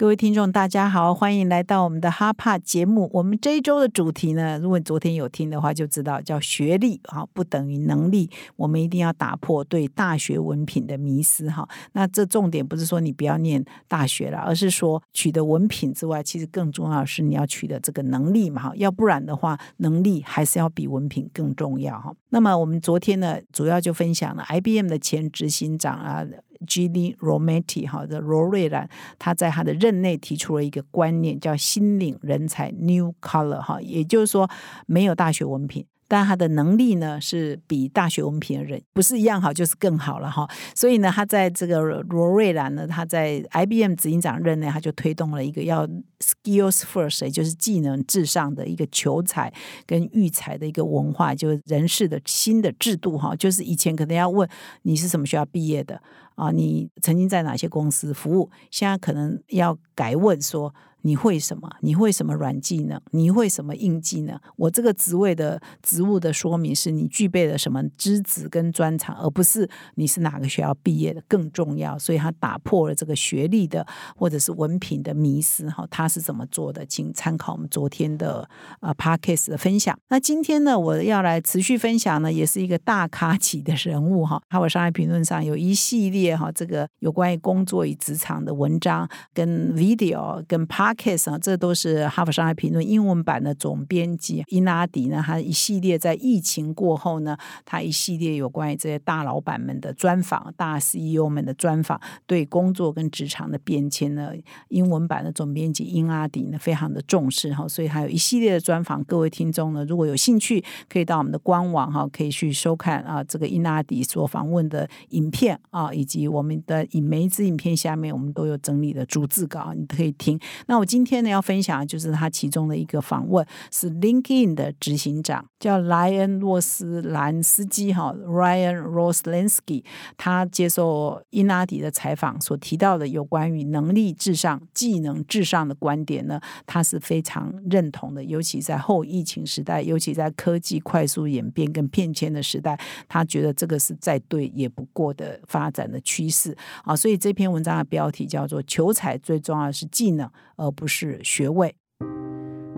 各位听众，大家好，欢迎来到我们的哈帕节目。我们这一周的主题呢，如果你昨天有听的话，就知道叫学历啊不等于能力。我们一定要打破对大学文凭的迷思哈。那这重点不是说你不要念大学了，而是说取得文凭之外，其实更重要的是你要取得这个能力嘛哈。要不然的话，能力还是要比文凭更重要哈。那么我们昨天呢，主要就分享了 IBM 的前执行长啊。G. D. Rometty 哈的罗瑞兰，他在他的任内提出了一个观念，叫新领人才 （New Color） 哈，也就是说没有大学文凭。但他的能力呢，是比大学文凭的人不是一样好，就是更好了哈。所以呢，他在这个罗瑞兰呢，他在 IBM 执行长任内，他就推动了一个要 skills first，也就是技能至上的一个求才跟育才的一个文化，就是人事的新的制度哈。就是以前可能要问你是什么学校毕业的啊，你曾经在哪些公司服务，现在可能要改问说。你会什么？你会什么软技能？你会什么硬技能？我这个职位的职务的说明是你具备了什么资质跟专长，而不是你是哪个学校毕业的更重要。所以他打破了这个学历的或者是文凭的迷思。哈，他是怎么做的？请参考我们昨天的呃 podcast 的分享。那今天呢，我要来持续分享呢，也是一个大咖级的人物哈。哈佛商业评论上有一系列哈，这个有关于工作与职场的文章跟 video 跟 park case 啊，这都是哈佛商业评论英文版的总编辑伊拉迪呢，他一系列在疫情过后呢，他一系列有关于这些大老板们的专访、大 CEO 们的专访，对工作跟职场的变迁呢，英文版的总编辑伊拉迪呢，非常的重视哈，所以还有一系列的专访。各位听众呢，如果有兴趣，可以到我们的官网哈，可以去收看啊，这个伊拉迪所访问的影片啊，以及我们的以每一支影片下面，我们都有整理的逐字稿，你可以听。那我今天呢要分享的就是他其中的一个访问，是 LinkedIn 的执行长叫莱恩·洛斯兰斯基哈 Ryan Roslansky，他接受伊纳迪的采访所提到的有关于能力至上、技能至上的观点呢，他是非常认同的。尤其在后疫情时代，尤其在科技快速演变跟变迁的时代，他觉得这个是再对也不过的发展的趋势啊。所以这篇文章的标题叫做“求财最重要是技能”。呃不是学位。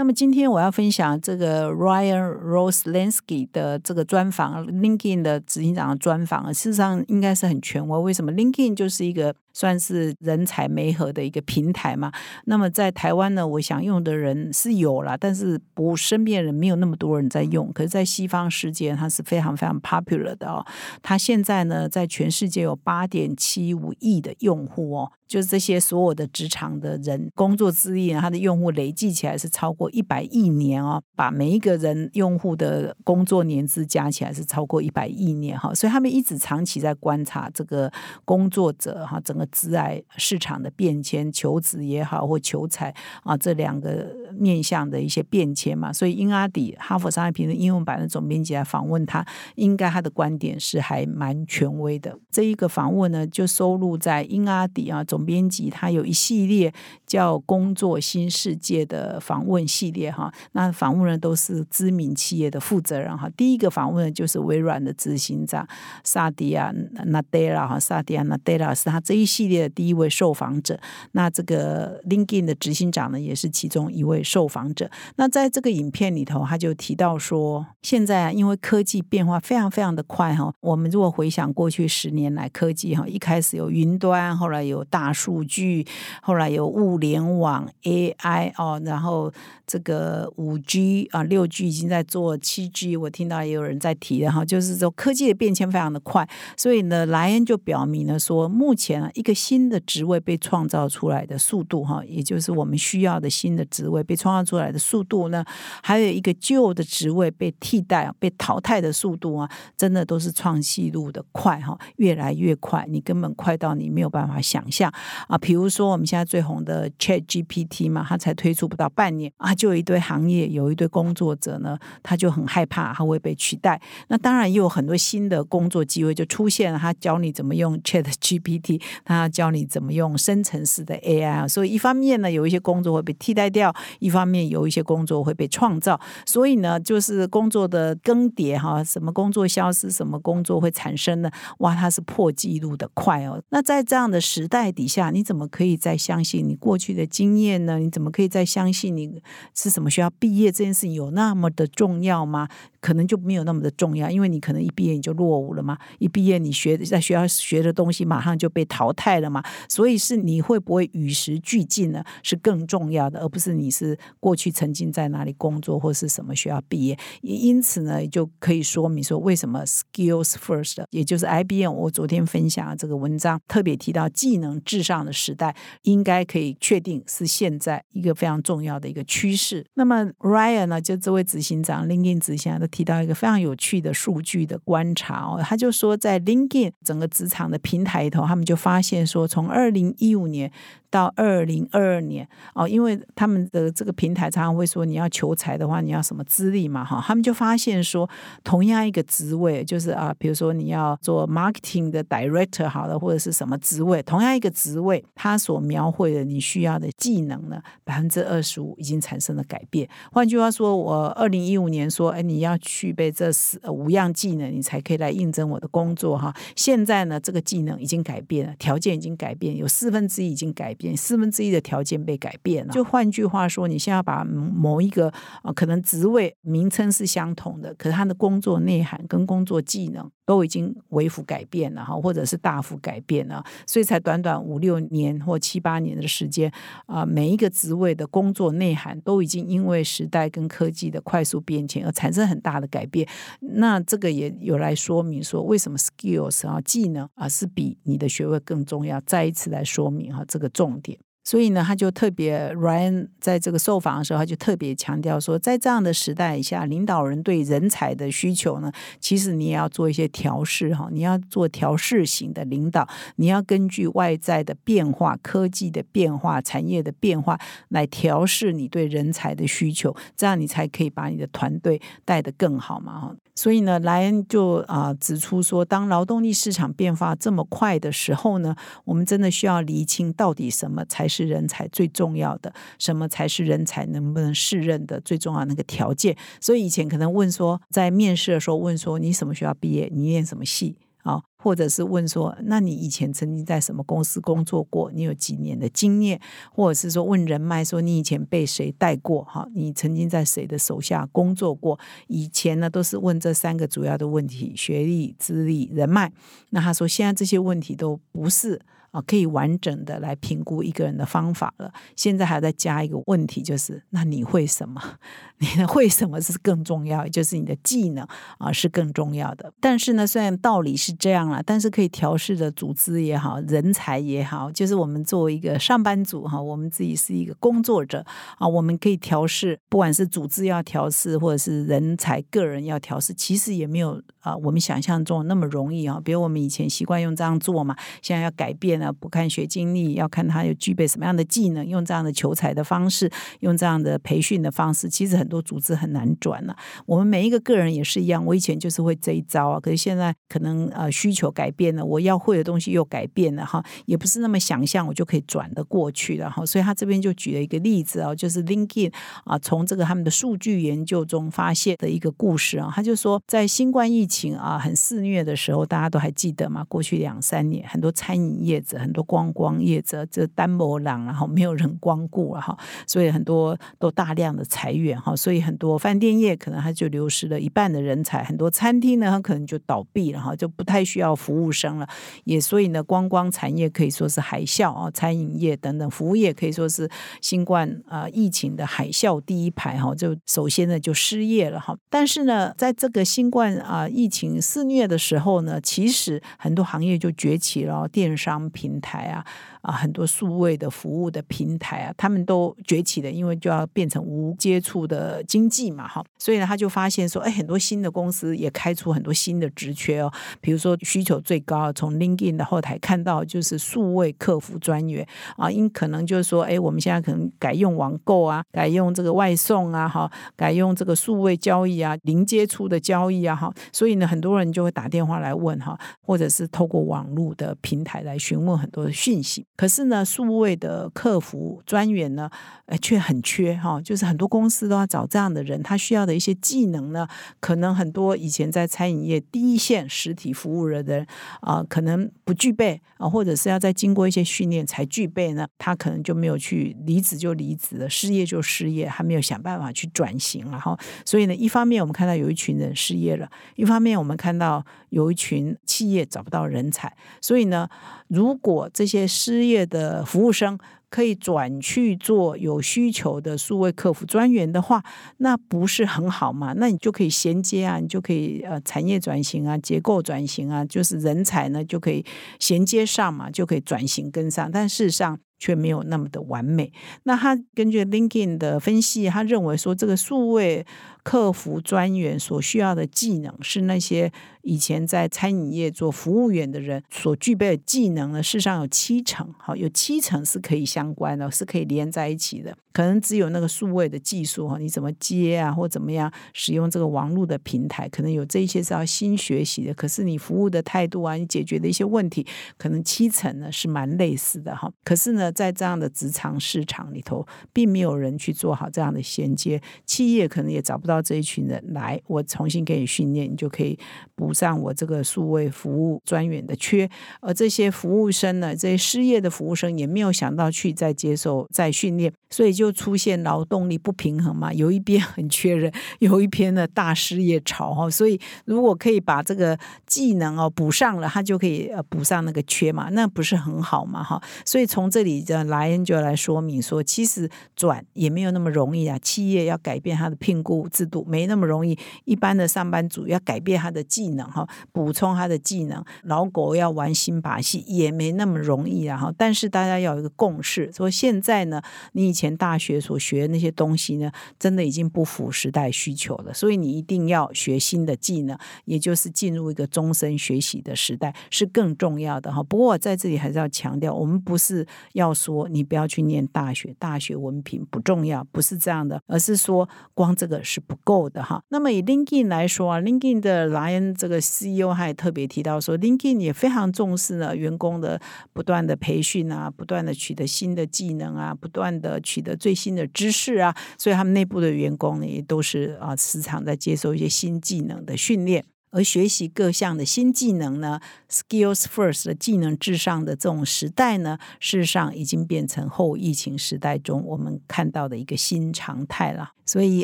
那么今天我要分享这个 Ryan Roslansky 的这个专访，LinkedIn 的执行长的专访，事实上应该是很权威。为什么 LinkedIn 就是一个？算是人才媒合的一个平台嘛。那么在台湾呢，我想用的人是有了，但是不身边人没有那么多人在用。可是，在西方世界，它是非常非常 popular 的哦。它现在呢，在全世界有八点七五亿的用户哦，就是这些所有的职场的人工作资历，它的用户累计起来是超过一百亿年哦。把每一个人用户的工作年资加起来是超过一百亿年哈。所以他们一直长期在观察这个工作者哈整个。职爱市场的变迁，求职也好，或求财啊，这两个面向的一些变迁嘛，所以英阿迪哈佛商业评论英文版的总编辑来访问他，应该他的观点是还蛮权威的。这一个访问呢，就收录在英阿迪啊总编辑他有一系列叫《工作新世界》的访问系列哈。那访问人都是知名企业的负责人哈。第一个访问的就是微软的执行长萨迪亚纳德拉哈，萨迪亚纳德拉是他这一。系列的第一位受访者。那这个 LinkedIn 的执行长呢，也是其中一位受访者。那在这个影片里头，他就提到说，现在啊，因为科技变化非常非常的快哈，我们如果回想过去十年来科技哈，一开始有云端，后来有大数据，后来有物联网 AI 哦，然后这个五 G 啊，六 G 已经在做，七 G 我听到也有人在提了哈，就是说科技的变迁非常的快，所以呢，莱恩就表明了说，目前啊，一个新的职位被创造出来的速度哈，也就是我们需要的新的职位被创造出来的速度呢，还有一个旧的职位被替代、被淘汰的速度啊，真的都是创纪录的快哈，越来越快，你根本快到你没有办法想象啊。比如说我们现在最红的 Chat GPT 嘛，它才推出不到半年啊，就有一堆行业有一堆工作者呢，他就很害怕他会被取代。那当然也有很多新的工作机会就出现了，他教你怎么用 Chat GPT，他教你怎么用深层次的 AI 啊。所以一方面呢，有一些工作会被替代掉；一方面有一些工作会被创造。所以呢，就是工作的更迭哈，什么工作消失，什么工作会产生呢？哇，它是破纪录的快哦。那在这样的时代底下，你怎么可以再相信你过去的经验呢？你怎么可以再相信你是什么学校毕业这件事情有那么的重要吗？可能就没有那么的重要，因为你可能一毕业你就落伍了嘛，一毕业你学在学校学的东西马上就被淘汰了嘛，所以是你会不会与时俱进呢？是更重要的，而不是你是过去曾经在哪里工作或是什么学校毕业。因此呢，就可以说明说为什么 skills first，也就是 IBM 我昨天分享的这个文章特别提到技能至上的时代，应该可以确定是现在一个非常重要的一个趋势。那么 Ryan 呢，就这位执行长 l i n k i n 执行长。提到一个非常有趣的数据的观察哦，他就说在 LinkedIn 整个职场的平台里头，他们就发现说，从二零一五年。到二零二二年哦，因为他们的这个平台常常会说，你要求财的话，你要什么资历嘛？哈，他们就发现说，同样一个职位，就是啊，比如说你要做 marketing 的 director 好了，或者是什么职位，同样一个职位，它所描绘的你需要的技能呢，百分之二十五已经产生了改变。换句话说，我二零一五年说，哎，你要具备这四五样技能，你才可以来应征我的工作哈。现在呢，这个技能已经改变了，条件已经改变，有四分之一已经改。变四分之一的条件被改变了，就换句话说，你现在把某一个啊，可能职位名称是相同的，可是他的工作内涵跟工作技能都已经微幅改变了哈，或者是大幅改变了，所以才短短五六年或七八年的时间啊，每一个职位的工作内涵都已经因为时代跟科技的快速变迁而产生很大大的改变。那这个也有来说明说，为什么 skills 啊技能啊是比你的学位更重要？再一次来说明哈这个。重点，所以呢，他就特别 Ryan 在这个受访的时候，他就特别强调说，在这样的时代下，领导人对人才的需求呢，其实你也要做一些调试哈，你要做调试型的领导，你要根据外在的变化、科技的变化、产业的变化来调试你对人才的需求，这样你才可以把你的团队带得更好嘛哈。所以呢，莱恩就啊指出说，当劳动力市场变化这么快的时候呢，我们真的需要厘清到底什么才是人才最重要的，什么才是人才能不能适任的最重要那个条件。所以以前可能问说，在面试的时候问说，你什么学校毕业？你演什么戏？啊，或者是问说，那你以前曾经在什么公司工作过？你有几年的经验？或者是说问人脉，说你以前被谁带过？哈，你曾经在谁的手下工作过？以前呢，都是问这三个主要的问题：学历、资历、人脉。那他说，现在这些问题都不是。啊，可以完整的来评估一个人的方法了。现在还在加一个问题，就是那你会什么？你会什么是更重要？就是你的技能啊是更重要的。但是呢，虽然道理是这样但是可以调试的组织也好，人才也好，就是我们作为一个上班族哈，我们自己是一个工作者啊，我们可以调试，不管是组织要调试，或者是人才个人要调试，其实也没有啊我们想象中那么容易啊。比如我们以前习惯用这样做嘛，现在要改变。了不看学经历，要看他有具备什么样的技能，用这样的求财的方式，用这样的培训的方式，其实很多组织很难转了。我们每一个个人也是一样，我以前就是会这一招啊，可是现在可能呃需求求改变了，我要会的东西又改变了哈，也不是那么想象我就可以转得过去了哈。所以他这边就举了一个例子啊，就是 LinkedIn 啊，从这个他们的数据研究中发现的一个故事啊，他就说在新冠疫情啊很肆虐的时候，大家都还记得吗？过去两三年，很多餐饮业。者，很多观光业者，这单模廊，然后没有人光顾了哈，所以很多都大量的裁员哈，所以很多饭店业可能他就流失了一半的人才，很多餐厅呢，它可能就倒闭了哈，就不太需要服务生了，也所以呢，观光产业可以说是海啸啊，餐饮业等等服务业可以说是新冠啊疫情的海啸第一排哈，就首先呢就失业了哈，但是呢，在这个新冠啊疫情肆虐的时候呢，其实很多行业就崛起了，电商平台啊。啊，很多数位的服务的平台啊，他们都崛起了，因为就要变成无接触的经济嘛，哈，所以呢，他就发现说，哎，很多新的公司也开出很多新的职缺哦，比如说需求最高，从 LinkedIn 的后台看到就是数位客服专员啊，因可能就是说，哎，我们现在可能改用网购啊，改用这个外送啊，哈，改用这个数位交易啊，零接触的交易啊，哈，所以呢，很多人就会打电话来问哈，或者是透过网络的平台来询问很多的讯息。可是呢，数位的客服专员呢，呃，却很缺哈，就是很多公司都要找这样的人，他需要的一些技能呢，可能很多以前在餐饮业第一线实体服务的人啊，可能不具备啊，或者是要再经过一些训练才具备呢，他可能就没有去离职就离职了，失业就失业，还没有想办法去转型了哈。所以呢，一方面我们看到有一群人失业了，一方面我们看到有一群企业找不到人才，所以呢。如果这些失业的服务生可以转去做有需求的数位客服专员的话，那不是很好吗？那你就可以衔接啊，你就可以呃产业转型啊，结构转型啊，就是人才呢就可以衔接上嘛，就可以转型跟上。但事实上。却没有那么的完美。那他根据 LinkedIn 的分析，他认为说，这个数位客服专员所需要的技能，是那些以前在餐饮业做服务员的人所具备的技能呢。事实上有七成，好，有七成是可以相关的，是可以连在一起的。可能只有那个数位的技术哈，你怎么接啊，或怎么样使用这个网络的平台，可能有这些是要新学习的。可是你服务的态度啊，你解决的一些问题，可能七成呢是蛮类似的哈。可是呢，在这样的职场市场里头，并没有人去做好这样的衔接，企业可能也找不到这一群人来，我重新给你训练，你就可以补上我这个数位服务专员的缺。而这些服务生呢，这些失业的服务生也没有想到去再接受再训练，所以。就出现劳动力不平衡嘛，有一边很缺人，有一边的大失业潮哈，所以如果可以把这个技能哦补上了，他就可以呃补上那个缺嘛，那不是很好嘛哈？所以从这里的莱恩就来说明说，其实转也没有那么容易啊，企业要改变他的聘雇制度没那么容易，一般的上班族要改变他的技能哈，补充他的技能，老狗要玩新把戏也没那么容易啊哈。但是大家要有一个共识，说现在呢，你前大学所学的那些东西呢，真的已经不符时代需求了。所以你一定要学新的技能，也就是进入一个终身学习的时代是更重要的哈。不过我在这里还是要强调，我们不是要说你不要去念大学，大学文凭不重要，不是这样的，而是说光这个是不够的哈。那么以 LinkedIn 来说啊，LinkedIn 的莱恩这个 CEO 还特别提到说，LinkedIn 也非常重视呢员工的不断的培训啊，不断的取得新的技能啊，不断的取得。最新的知识啊，所以他们内部的员工呢，也都是啊，时常在接受一些新技能的训练，而学习各项的新技能呢，skills first 的技能至上的这种时代呢，事实上已经变成后疫情时代中我们看到的一个新常态了。所以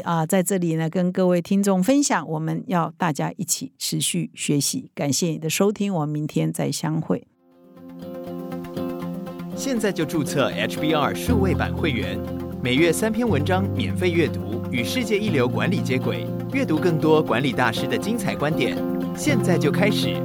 啊，在这里呢，跟各位听众分享，我们要大家一起持续学习。感谢你的收听，我们明天再相会。现在就注册 HBR 数位版会员。每月三篇文章免费阅读，与世界一流管理接轨，阅读更多管理大师的精彩观点。现在就开始。